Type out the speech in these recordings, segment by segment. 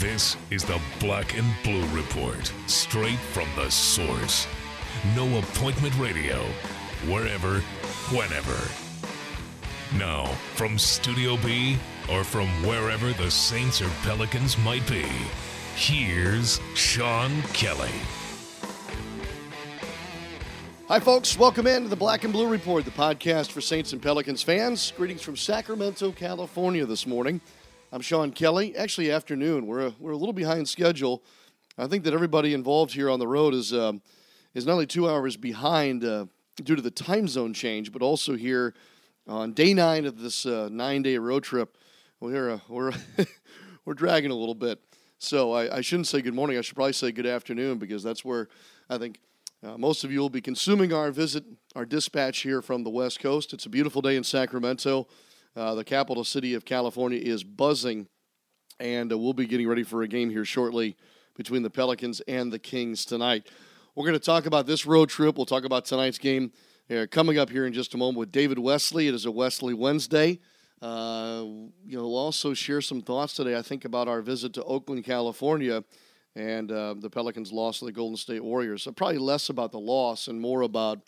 This is the Black and Blue Report, straight from the source. No appointment radio, wherever, whenever. Now, from Studio B or from wherever the Saints or Pelicans might be, here's Sean Kelly. Hi, folks. Welcome in to the Black and Blue Report, the podcast for Saints and Pelicans fans. Greetings from Sacramento, California this morning. I'm Sean Kelly. Actually, afternoon. We're a, we're a little behind schedule. I think that everybody involved here on the road is um, is not only two hours behind uh, due to the time zone change, but also here on day nine of this uh, nine day road trip. We're uh, we're we're dragging a little bit. So I, I shouldn't say good morning. I should probably say good afternoon because that's where I think uh, most of you will be consuming our visit, our dispatch here from the West Coast. It's a beautiful day in Sacramento. Uh, the capital city of California is buzzing, and uh, we'll be getting ready for a game here shortly between the Pelicans and the Kings tonight. We're going to talk about this road trip. We'll talk about tonight's game uh, coming up here in just a moment with David Wesley. It is a Wesley Wednesday. Uh, you know, we'll also share some thoughts today, I think, about our visit to Oakland, California and uh, the Pelicans lost to the Golden State Warriors. So probably less about the loss and more about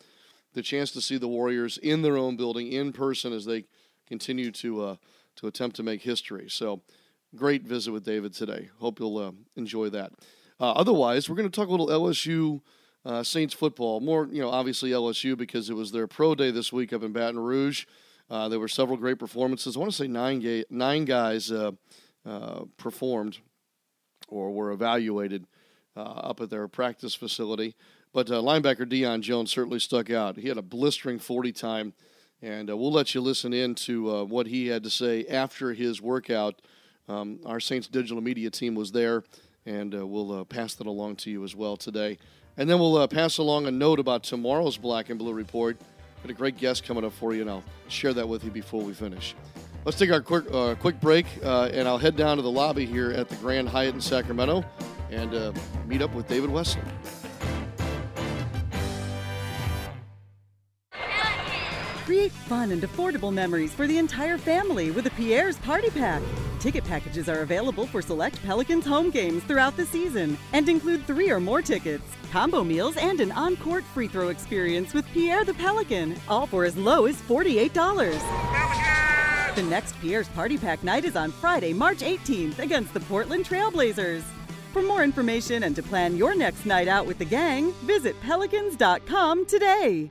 the chance to see the Warriors in their own building in person as they continue to uh, to attempt to make history. So great visit with David today. Hope you'll uh, enjoy that. Uh, otherwise, we're going to talk a little LSU. Uh, Saints football, more you know, obviously LSU because it was their pro day this week up in Baton Rouge. Uh, there were several great performances. I want to say nine, ga- nine guys performed or were evaluated uh, up at their practice facility. But uh, linebacker Deion Jones certainly stuck out. He had a blistering 40 time, and uh, we'll let you listen in to uh, what he had to say after his workout. Um, our Saints digital media team was there, and uh, we'll uh, pass that along to you as well today. And then we'll pass along a note about tomorrow's Black and Blue report. Got a great guest coming up for you, and I'll share that with you before we finish. Let's take our quick uh, quick break, uh, and I'll head down to the lobby here at the Grand Hyatt in Sacramento and uh, meet up with David Wesley. Create fun and affordable memories for the entire family with a Pierre's Party Pack. Ticket packages are available for select Pelicans home games throughout the season and include three or more tickets, combo meals, and an on court free throw experience with Pierre the Pelican, all for as low as $48. The next Pierre's Party Pack night is on Friday, March 18th against the Portland Trailblazers. For more information and to plan your next night out with the gang, visit pelicans.com today.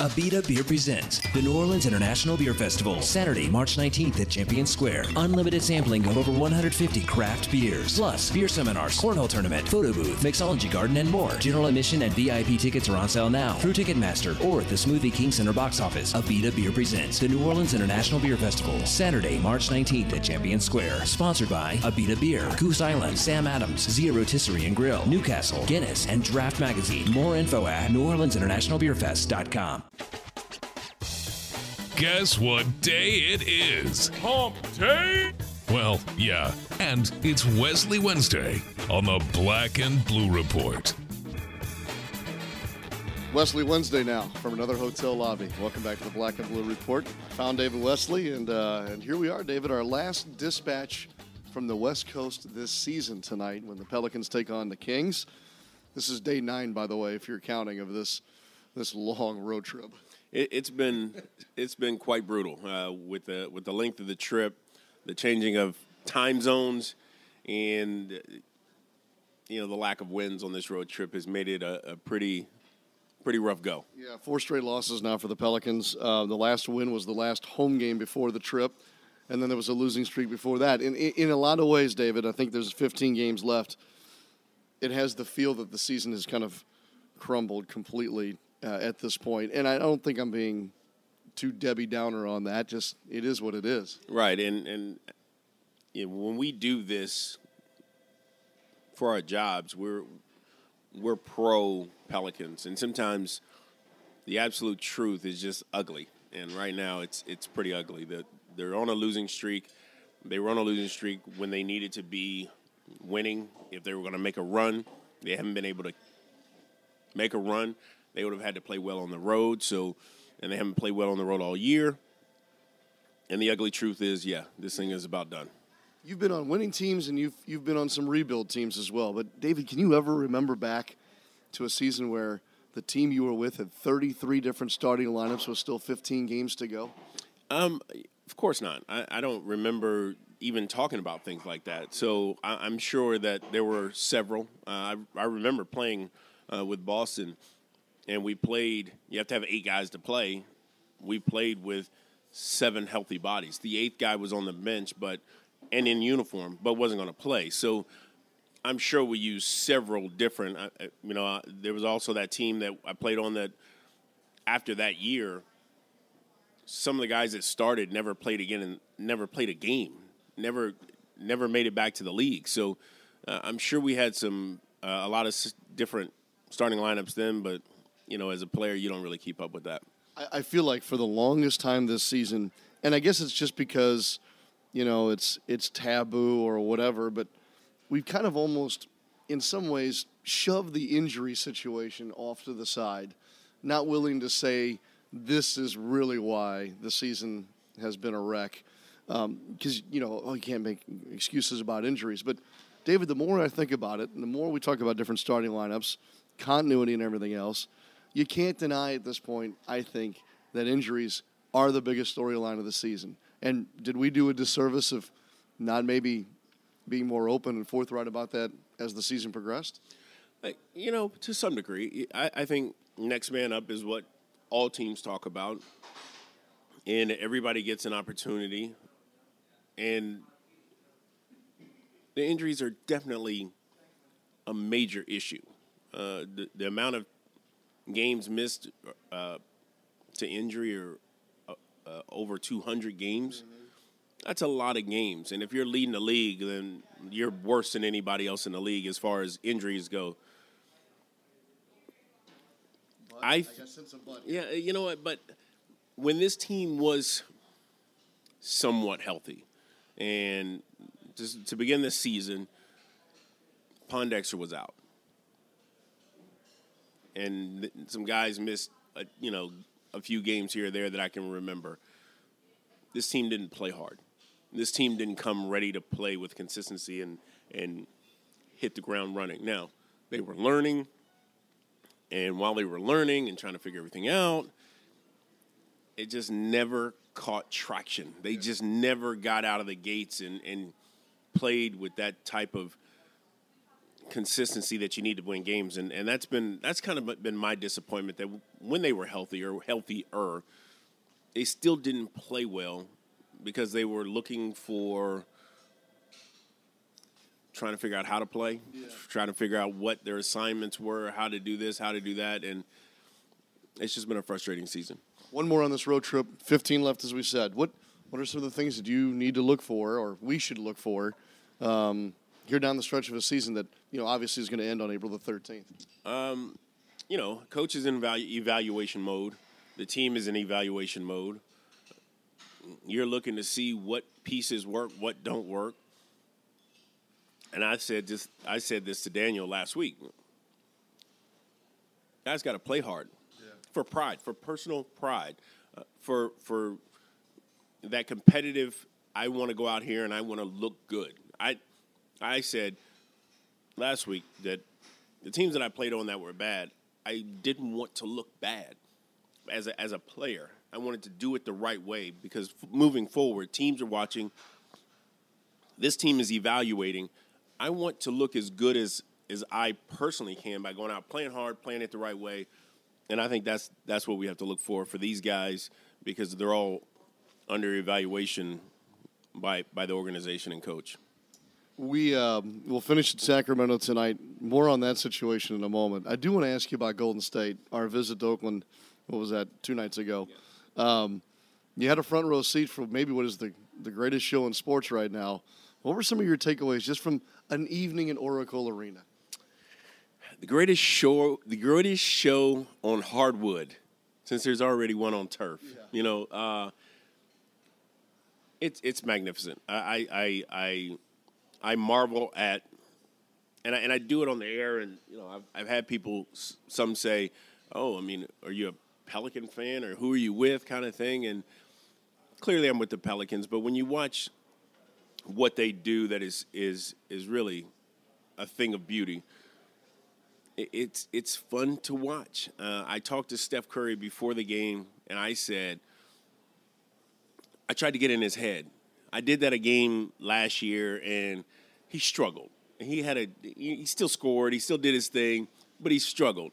Abita Beer presents the New Orleans International Beer Festival, Saturday, March 19th at Champion Square. Unlimited sampling of over 150 craft beers, plus beer seminars, cornhole tournament, photo booth, mixology garden, and more. General admission and VIP tickets are on sale now through Ticketmaster or at the Smoothie King Center box office. Abita Beer presents the New Orleans International Beer Festival, Saturday, March 19th at Champion Square. Sponsored by Abita Beer, Goose Island, Sam Adams, Zea Rotisserie and Grill, Newcastle, Guinness, and Draft Magazine. More info at NewOrleansInternationalBeerFest.com. Guess what day it is? Hump Day? Well, yeah, and it's Wesley Wednesday on the Black and Blue Report. Wesley Wednesday now from another hotel lobby. Welcome back to the Black and Blue Report. Found David Wesley, and uh, and here we are, David. Our last dispatch from the West Coast this season tonight, when the Pelicans take on the Kings. This is day nine, by the way, if you're counting of this this long road trip. It, has been it's been quite brutal uh, with the with the length of the trip, the changing of time zones, and you know the lack of wins on this road trip has made it a, a pretty pretty rough go. Yeah, four straight losses now for the Pelicans. Uh, the last win was the last home game before the trip, and then there was a losing streak before that. In, in, in a lot of ways, David, I think there's 15 games left. It has the feel that the season has kind of crumbled completely uh, at this point, and I don't think I'm being too Debbie Downer on that. Just it is what it is. Right, and and you know, when we do this for our jobs, we're we're pro Pelicans, and sometimes the absolute truth is just ugly. And right now, it's it's pretty ugly. That they're on a losing streak. They were on a losing streak when they needed to be winning. If they were going to make a run, they haven't been able to make a run. They would have had to play well on the road. So, and they haven't played well on the road all year. And the ugly truth is, yeah, this thing is about done. You've been on winning teams and you've you've been on some rebuild teams as well. But David, can you ever remember back to a season where the team you were with had 33 different starting lineups with still 15 games to go? Um, of course not. I, I don't remember even talking about things like that. So I, am sure that there were several. Uh, I, I remember playing uh, with Boston, and we played. You have to have eight guys to play. We played with seven healthy bodies. The eighth guy was on the bench, but and in uniform, but wasn't going to play. So I'm sure we used several different. Uh, uh you know, uh, there was also that team that I played on that after that year. Some of the guys that started never played again and never played a game, never never made it back to the league. So uh, I'm sure we had some uh, a lot of different starting lineups then, but you know, as a player, you don't really keep up with that. I, I feel like for the longest time this season, and I guess it's just because, you know, it's it's taboo or whatever, but we've kind of almost, in some ways, shoved the injury situation off to the side, not willing to say this is really why the season has been a wreck. Because um, you know, oh, you can't make excuses about injuries, but David, the more I think about it, and the more we talk about different starting lineups, continuity and everything else, you can't deny at this point, I think, that injuries are the biggest storyline of the season. And did we do a disservice of not maybe being more open and forthright about that as the season progressed? You know, to some degree, I, I think next man up is what all teams talk about, and everybody gets an opportunity. And the injuries are definitely a major issue. Uh, the, the amount of games missed uh, to injury or uh, uh over 200 games. Mm-hmm. That's a lot of games, and if you're leading the league, then you're worse than anybody else in the league as far as injuries go. I, I yeah, you know what? But when this team was somewhat healthy, and just to begin this season, Pondexter was out and some guys missed, a, you know, a few games here or there that I can remember. This team didn't play hard. This team didn't come ready to play with consistency and and hit the ground running. Now they were learning, and while they were learning and trying to figure everything out, it just never caught traction. They just never got out of the gates and, and played with that type of consistency that you need to win games, and, and that's been that's kind of been my disappointment that when they were healthy or healthier, they still didn't play well because they were looking for trying to figure out how to play, yeah. trying to figure out what their assignments were, how to do this, how to do that, and it's just been a frustrating season. One more on this road trip, 15 left, as we said. What what are some of the things that you need to look for, or we should look for, um, here down the stretch of a season that you know obviously is going to end on April the 13th? Um, you know, coach is in evaluation mode. The team is in evaluation mode. You're looking to see what pieces work, what don't work. And I said this. I said this to Daniel last week. Guys got to play hard yeah. for pride, for personal pride, uh, for for that competitive. I want to go out here and I want to look good. I I said last week that the teams that I played on that were bad, I didn't want to look bad as a, as a player. I wanted to do it the right way because moving forward, teams are watching. This team is evaluating. I want to look as good as as I personally can by going out playing hard, playing it the right way, and I think that's that's what we have to look for for these guys because they're all under evaluation by by the organization and coach. We um, will finish in Sacramento tonight. More on that situation in a moment. I do want to ask you about Golden State. Our visit to Oakland, what was that, two nights ago? Um, you had a front row seat for maybe what is the, the greatest show in sports right now What were some of your takeaways just from an evening in Oracle Arena? The greatest show, the greatest show on hardwood, since there's already one on turf. Yeah. You know, uh, it's it's magnificent. I I I I marvel at, and I, and I do it on the air, and you know, I've I've had people some say, "Oh, I mean, are you a Pelican fan or who are you with?" kind of thing, and clearly I'm with the Pelicans, but when you watch what they do, that is is is really a thing of beauty. it's it's fun to watch. Uh, I talked to Steph Curry before the game, and I said, I tried to get in his head. I did that a game last year, and he struggled. He had a he still scored, he still did his thing, but he struggled.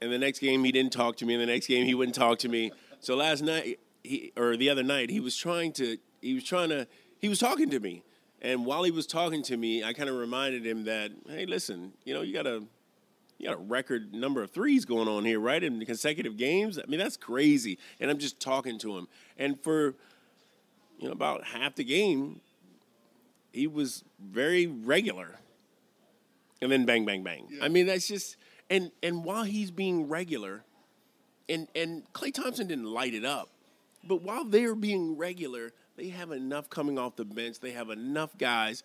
And the next game, he didn't talk to me. And the next game, he wouldn't talk to me. So last night, he or the other night, he was trying to he was trying to he was talking to me. And while he was talking to me, I kind of reminded him that, hey, listen, you know, you got a you got a record number of threes going on here, right? In consecutive games. I mean, that's crazy. And I'm just talking to him. And for you know, about half the game, he was very regular. And then bang, bang, bang. Yeah. I mean, that's just and and while he's being regular, and and Klay Thompson didn't light it up. But while they're being regular, they have enough coming off the bench. They have enough guys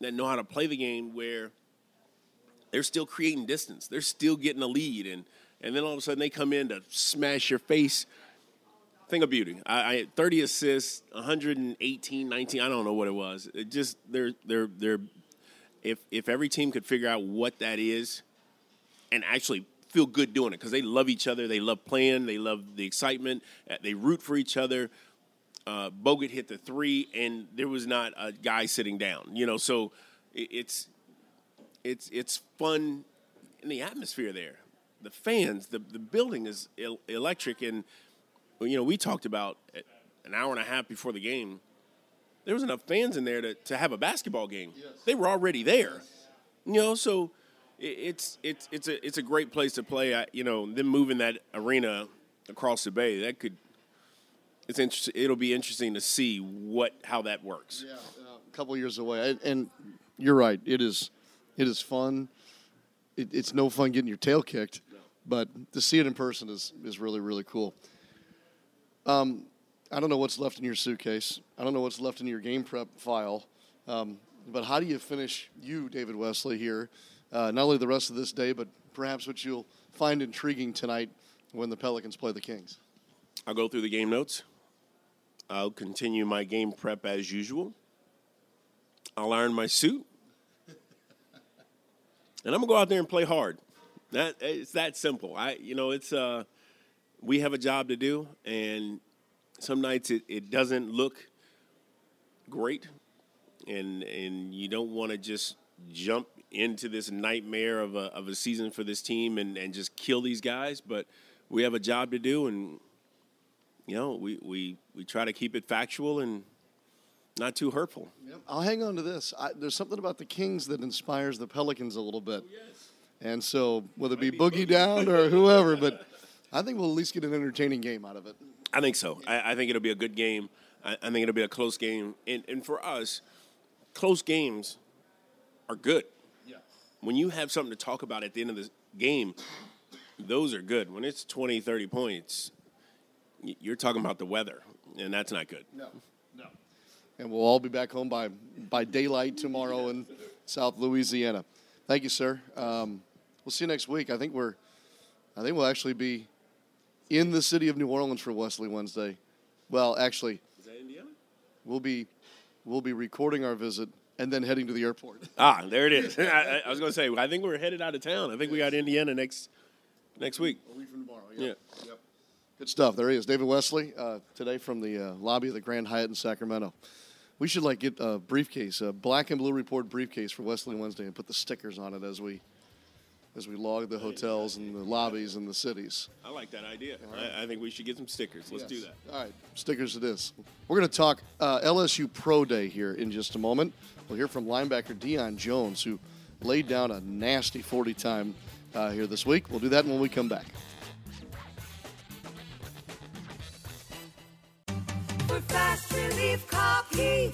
that know how to play the game where they're still creating distance. They're still getting a lead, and and then all of a sudden they come in to smash your face. Thing of beauty. I, I 30 assists, 118, 19. I don't know what it was. It just they're they're they're. If if every team could figure out what that is, and actually feel good doing it because they love each other. They love playing. They love the excitement. Uh, they root for each other. Uh, Bogut hit the three, and there was not a guy sitting down. You know, so it's it's it's fun in the atmosphere there. The fans, the the building is electric, and you know we talked about an hour and a half before the game. There was enough fans in there to, to have a basketball game. Yes. They were already there. Yes. You know, so it's it's it's a it's a great place to play. I, you know, them moving that arena across the bay that could. It's interesting. It'll be interesting to see what how that works. Yeah, uh, a couple years away, and, and, you're right. It is, it is fun. It, it's no fun getting your tail kicked, no. but to see it in person is is really really cool. Um, I don't know what's left in your suitcase. I don't know what's left in your game prep file. Um, but how do you finish you, David Wesley, here? uh, not only the rest of this day, but perhaps what you'll find intriguing tonight when the Pelicans play the Kings. I'll go through the game notes. I'll continue my game prep as usual. I'll iron my suit. and I'm gonna go out there and play hard. That it's that simple. I you know, it's uh we have a job to do and some nights it, it doesn't look great and and you don't want to just jump into this nightmare of a, of a season for this team and, and just kill these guys. But we have a job to do, and you know we, we, we try to keep it factual and not too hurtful. Yep. I'll hang on to this. I, there's something about the Kings that inspires the Pelicans a little bit. Oh, yes. And so, whether it be Boogie, Boogie Down or whoever, but I think we'll at least get an entertaining game out of it. I think so. I, I think it'll be a good game. I, I, think it'll be a close game. And, and for us, close games are good Yeah. when you have something to talk about at the end of the game, those are good. When it's 20, 30 points, you're talking about the weather, and that's not good. No, no. And we'll all be back home by, by daylight tomorrow in South Louisiana. Thank you, sir. Um, we'll see you next week. I think we're, I think we'll actually be in the city of New Orleans for Wesley Wednesday. Well, actually, is that Indiana? We'll be, we'll be recording our visit and then heading to the airport. Ah, there it is. I, I, was going to say, I think we're headed out of town. I think we got Indiana next next week. A week from tomorrow. Yeah. yeah. Yep. Good stuff. There he is, David Wesley, uh, today from the uh, lobby of the Grand Hyatt in Sacramento. We should like get a briefcase, a black and blue report briefcase for Wesley Wednesday, and put the stickers on it as we as we log the hotels and the lobbies and the cities. I like that idea. Right. I, I, think we should get some stickers. Let's yes. do that. All right, stickers it is. We're going to talk uh, LSU Pro Day here in just a moment. We'll hear from linebacker Deion Jones, who laid down a nasty 40 time uh, here this week. We'll do that when we come back. For fast relief coffee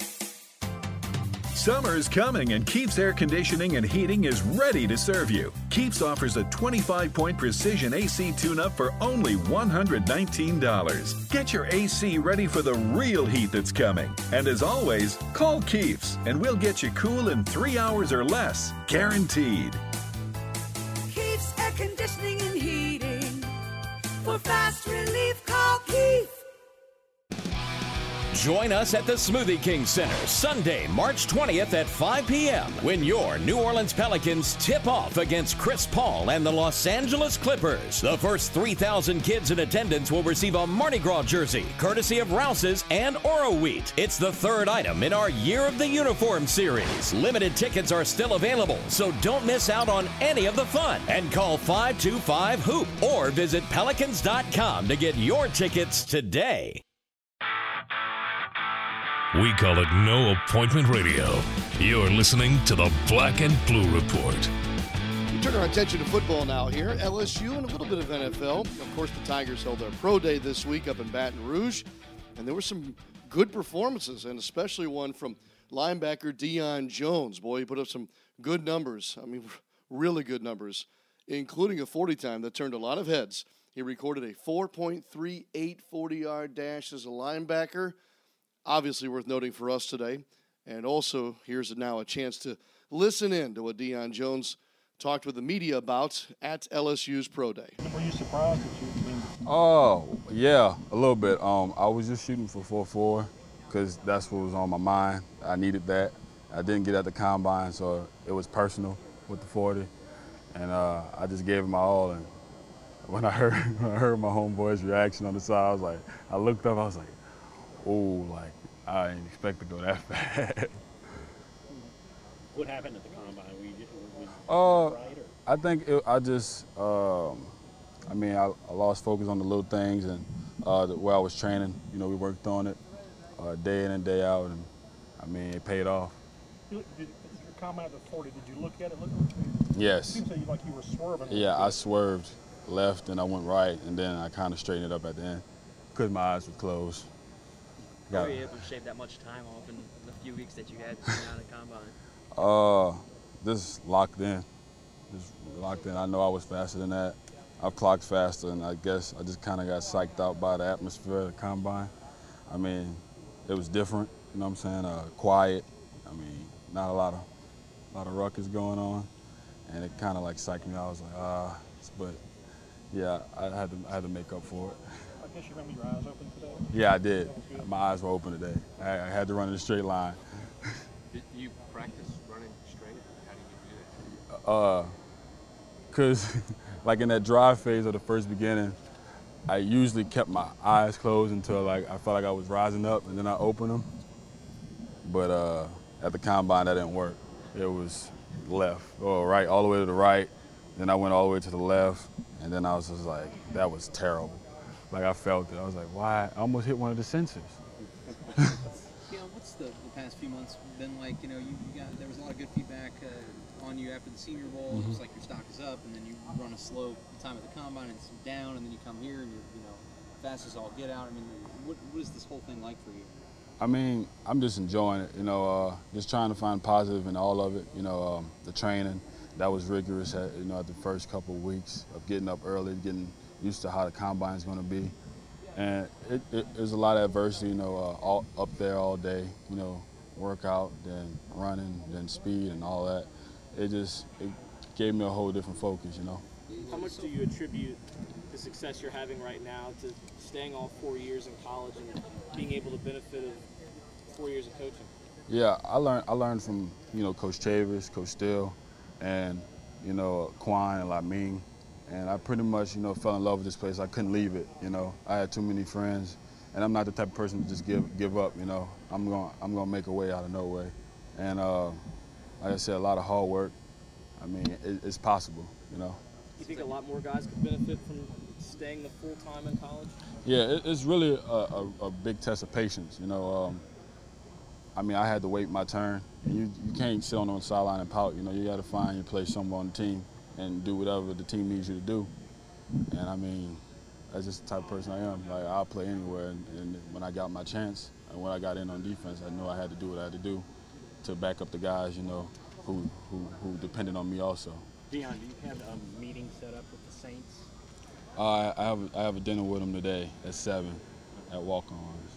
Summer's coming and Keeps Air Conditioning and Heating is ready to serve you. Keeps offers a 25 point precision AC tune up for only $119. Get your AC ready for the real heat that's coming. And as always, call Keeps and we'll get you cool in three hours or less. Guaranteed. Keeps Air Conditioning and Heating. For fast relief, call Keith. Join us at the Smoothie King Center Sunday, March 20th at 5 p.m. when your New Orleans Pelicans tip off against Chris Paul and the Los Angeles Clippers. The first 3,000 kids in attendance will receive a Mardi Gras jersey, courtesy of Rouse's and Oroweat. It's the third item in our Year of the Uniform series. Limited tickets are still available, so don't miss out on any of the fun. And call 525 Hoop or visit pelicans.com to get your tickets today. We call it No Appointment Radio. You're listening to the Black and Blue Report. We turn our attention to football now here. LSU and a little bit of NFL. Of course, the Tigers held their pro day this week up in Baton Rouge, and there were some good performances, and especially one from linebacker Deion Jones. Boy, he put up some good numbers. I mean, really good numbers, including a 40 time that turned a lot of heads. He recorded a 4.38 40 yard dash as a linebacker obviously worth noting for us today. And also, here's now a chance to listen in to what Deion Jones talked with the media about at LSU's Pro Day. Were you surprised that you? Oh yeah, a little bit. Um, I was just shooting for four four because that's what was on my mind. I needed that. I didn't get at the combine, so it was personal with the 40, and uh, I just gave it my all. And when I heard when I heard my homeboy's reaction on the side, I was like, I looked up, I was like, oh, like I didn't expect to go that fast. What happened at the combine? Were you, were you Uh, right or? I think it, I just, um, I mean, I, I lost focus on the little things and uh, the, where I was training. You know, we worked on it uh, day in and day out, and I mean, it paid off. You, did, your comment at the 40, did you look at it? Look, Yes. It seems like you were swerving. Yeah, I swerved left and I went right, and then I kind of straightened it up at the end because my eyes were closed. How Got- were you able to shave that much time off in the few weeks that you had now and the combine? Uh, just locked in. Just locked in. I know I was faster than that. I've clocked faster, and I guess I just kind of got psyched out by the atmosphere of the combine. I mean, it was different. You know what I'm saying? Uh, quiet. I mean, not a lot of, a lot of ruckus going on, and it kind of like psyched me out. I was like, ah, but yeah, I had to, I had to make up for it. I you remember your eyes open today? Yeah, I did. My eyes were open today. I, I had to run in a straight line. Did you practice running straight? How do you do that? Uh, cause like in that drive phase of the first beginning, I usually kept my eyes closed until like I felt like I was rising up, and then I opened them. But uh, at the combine, that didn't work. It was left or right, all the way to the right. Then I went all the way to the left, and then I was just like, that was terrible. Like I felt it. I was like, why? I almost hit one of the sensors. Yeah, what's the, the past few months been like? You know, you, you got there was a lot of good feedback uh, on you after the Senior Bowl. It looks Mhm. like your stock is up, and then you run a slow time at the combine and it's down, and then you come here and you're you know fast as all get out. I mean, what, what is this whole thing like for you? I mean, I'm just enjoying it. You know, uh, just trying to find positive in all of it. You know, um, the training that was rigorous. At, you know, at the first couple of weeks of getting up early, getting used to how the combine is going to be, and it, it, there's a lot of adversity. You know, uh, all, up there all day. You know, workout, then running, then speed, and all that. It just it gave me a whole different focus. You know. How much do you attribute the success you're having right now to staying all four years in college and being able to benefit of four years of coaching? Yeah, I learned I learned from you know Coach Chavis, Coach Steele, and you know Kwon and Lamin, and I pretty much you know fell in love with this place. I couldn't leave it. You know, I had too many friends, and I'm not the type of person to just give give up. You know, I'm going to I'm gonna make a way out of no way, and uh, like I said, a lot of hard work. I mean, it, it's possible. You know. Do you think a lot more guys could benefit from staying the full time in college? Yeah, it, it's really a, a, a big test of patience. You know, um, I mean, I had to wait my turn. And you, you can't sit on the sideline and pout. You know, you got to find your place somewhere on the team and do whatever the team needs you to do. And I mean, that's just the type of person I am. Like I'll play anywhere. And, and when I got my chance and when I got in on defense, I knew I had to do what I had to do. to back up the guys, you know, who who, who depended on me also. Deion, do you have a meeting set up with the Saints? Uh, I have I have a dinner with them today at seven at Walk-Ons.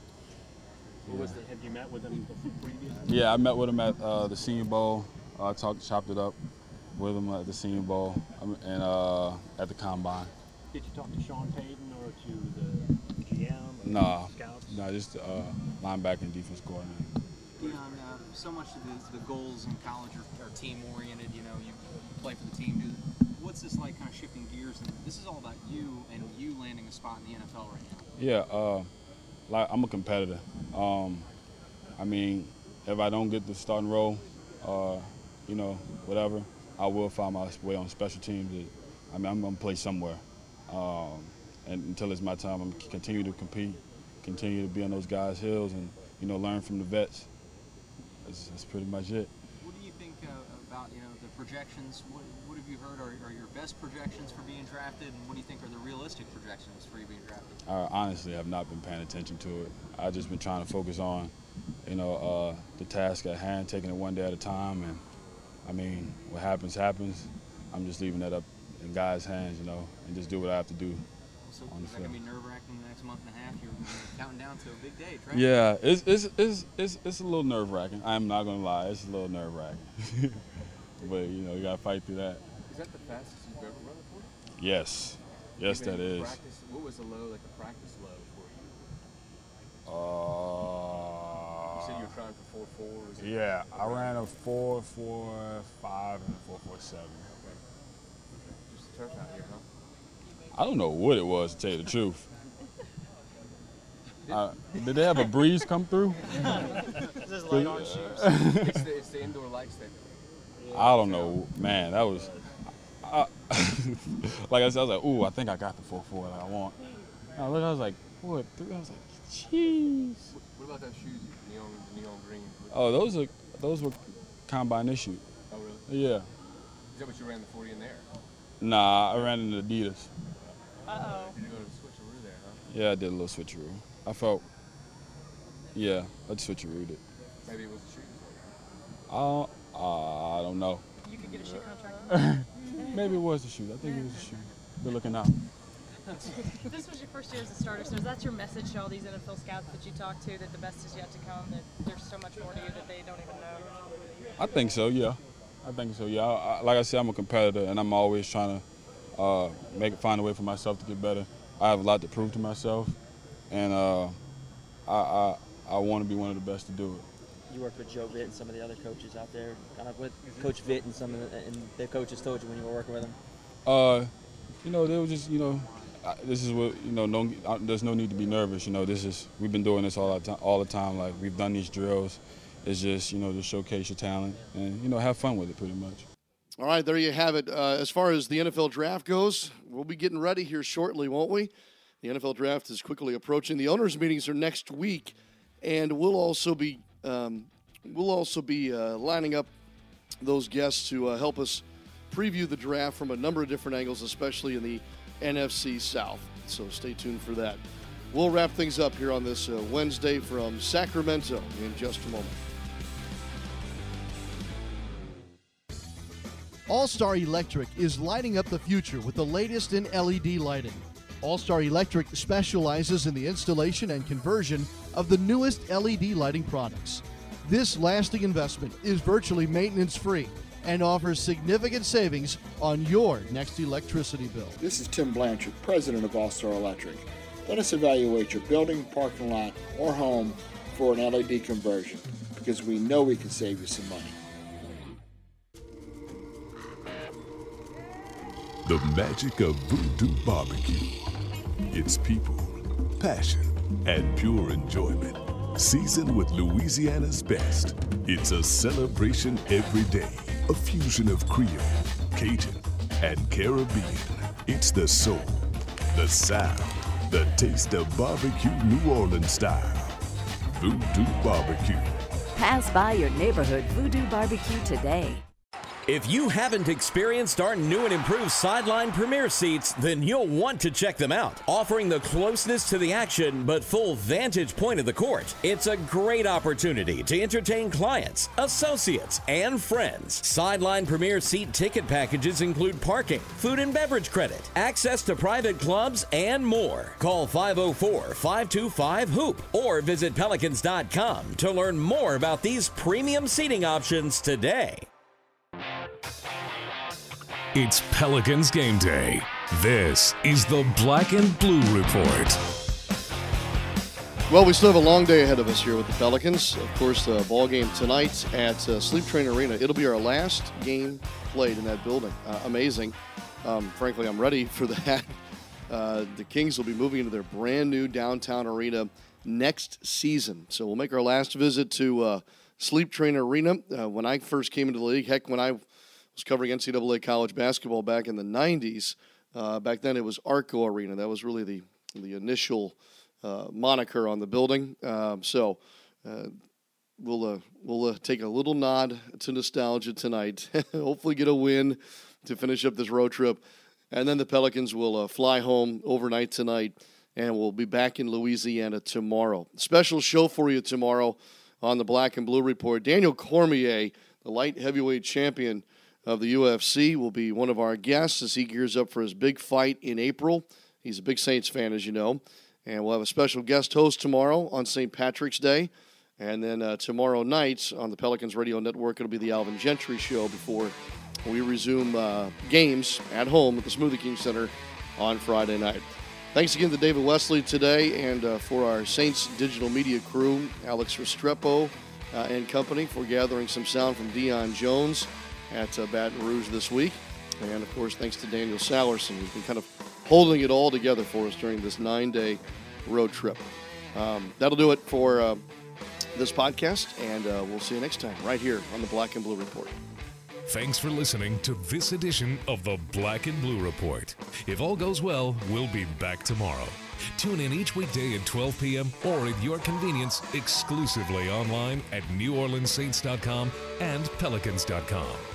What was the, have you met with them previously? Yeah, I met with them at uh, the Senior Bowl. I talked, chopped it up with him at the Senior Bowl um, and uh, at the Combine. Did you talk to Sean Payton or to the GM? Or Nah, Scouts? nah, just uh, linebacker and defense coordinator. Deion, uh, so much of the, the goals in college are, are team oriented. You know, you play for the team. Do, what's this like, kind of shifting gears? And this is all about you and you landing a spot in the NFL right now. Yeah, uh, like I'm a competitor. Um, I mean, if I don't get the starting role, uh, you know, whatever, I will find my way on special teams. I mean, I'm gonna play somewhere, um, and until it's my time, I'm gonna continue to compete, continue to be on those guys' heels, and you know, learn from the vets. That's, that's pretty much it. What do you think uh, about you know the projections? What, what have you heard are, are your best projections for being drafted, and what do you think are the realistic projections for you being drafted? I honestly have not been paying attention to it. I've just been trying to focus on, you know, uh, the task at hand, taking it one day at a time. And I mean, what happens, happens. I'm just leaving that up in guys' hands, you know, and just do what I have to do. So on the is that going field. to be nerve wracking the next month and a half? You're counting down to a big day, right? Yeah, it's it's it's it's, it's a little nerve wracking. I'm not gonna lie, it's a little nerve wracking. but you know, you gotta fight through that. Is that the fastest you've ever run a 40? Yes, yes, Even that. Practice, what was the low, like the practice low for you? Uh, You said you were trying for four four. Was it- Yeah, I ran a four four five and a four four seven. Just a turf out here, huh? I don't know what it was to tell you the truth. Uh, did they have a breeze come through? This is light on shoes. it's, the, it's the indoor lights that. I don't know, man. That was, I, like I said, I was like, ooh, I think I got the four four that I want. And I looked, I was like, what? Three? I was like, jeez. What, about those shoes? You- Neon, the neon green. Oh, those are those were combine issue. Oh really? Yeah. Is that what you ran the 40 in there? Nah, I ran in Adidas. Uh oh. Did you go to the switcheroo there, huh? Yeah, I did a little switcheroo. I felt, yeah, I just switcherooed it. Maybe it was the shoes. Uh, uh, I don't know. You could get a shoe contract. Maybe it was the shoe. I think it was the shoe. Good looking out. this was your first year as a starter, so is that your message to all these NFL scouts that you talk to that the best is yet to come, that there's so much more to you that they don't even know? I think so. Yeah, I think so. Yeah, I, I, like I said, I'm a competitor, and I'm always trying to uh, make find a way for myself to get better. I have a lot to prove to myself, and uh, I I, I want to be one of the best to do it. You worked with Joe Vitt and some of the other coaches out there. Kind of with Coach Vitt and some of the, and their coaches told you when you were working with them. Uh, you know, they were just, you know, This is what, you know, no, there's no need to be nervous. You know, this is, we've been doing this all the time, all the time. Like, we've done these drills. It's just, you know, to showcase your talent and, you know, have fun with it pretty much. All right, there you have it. Uh, as far as the NFL draft goes, we'll be getting ready here shortly, won't we? The NFL draft is quickly approaching. The owners' meetings are next week, and we'll also be um, we'll also be uh, lining up those guests to uh, help us preview the draft from a number of different angles, especially in the NFC South. So stay tuned for that. We'll wrap things up here on this uh, Wednesday from Sacramento in just a moment. All Star Electric is lighting up the future with the latest in LED lighting. All Star Electric specializes in the installation and conversion of the newest LED lighting products. This lasting investment is virtually maintenance free and offers significant savings on your next electricity bill. This is Tim Blanchard, president of All Star Electric. Let us evaluate your building, parking lot, or home for an LED conversion because we know we can save you some money. The magic of Voodoo Barbecue. It's people, passion, and pure enjoyment. Seasoned with Louisiana's best. It's a celebration every day. A fusion of Creole, Cajun, and Caribbean. It's the soul, the sound, the taste of barbecue New Orleans style. Voodoo Barbecue. Pass by your neighborhood Voodoo Barbecue today. If you haven't experienced our new and improved Sideline Premier seats, then you'll want to check them out. Offering the closeness to the action but full vantage point of the court, it's a great opportunity to entertain clients, associates, and friends. Sideline Premier seat ticket packages include parking, food and beverage credit, access to private clubs, and more. Call 504 525 HOOP or visit pelicans.com to learn more about these premium seating options today. It's Pelicans game day. This is the Black and Blue Report. Well, we still have a long day ahead of us here with the Pelicans. Of course, the ball game tonight at uh, Sleep Train Arena. It'll be our last game played in that building. Uh, amazing. Um, frankly, I'm ready for that. Uh, the Kings will be moving into their brand new downtown arena next season. So we'll make our last visit to uh, Sleep Train Arena. Uh, when I first came into the league, heck, when I was covering NCAA college basketball back in the 90s, uh, back then it was Arco Arena. That was really the, the initial uh, moniker on the building. Um, so uh, we'll, uh, we'll uh, take a little nod to nostalgia tonight. Hopefully, get a win to finish up this road trip. And then the Pelicans will uh, fly home overnight tonight, and we'll be back in Louisiana tomorrow. Special show for you tomorrow on the Black and Blue Report. Daniel Cormier, the light heavyweight champion of the UFC, will be one of our guests as he gears up for his big fight in April. He's a big Saints fan, as you know. And we'll have a special guest host tomorrow on St. Patrick's Day. And then uh, tomorrow night on the Pelicans Radio Network, it'll be the Alvin Gentry Show before we resume uh, games at home at the Smoothie King Center on Friday night. Thanks again to David Wesley today and uh, for our Saints digital media crew, Alex Restrepo uh, and company, for gathering some sound from Deion Jones at uh, Baton Rouge this week. And of course, thanks to Daniel Salerson, who's been kind of holding it all together for us during this nine day road trip. Um, that'll do it for uh, this podcast, and uh, we'll see you next time right here on the Black and Blue Report. Thanks for listening to this edition of the Black and Blue Report. If all goes well, we'll be back tomorrow. Tune in each weekday at 12 p.m. or at your convenience exclusively online at NewOrleansSaints.com and Pelicans.com.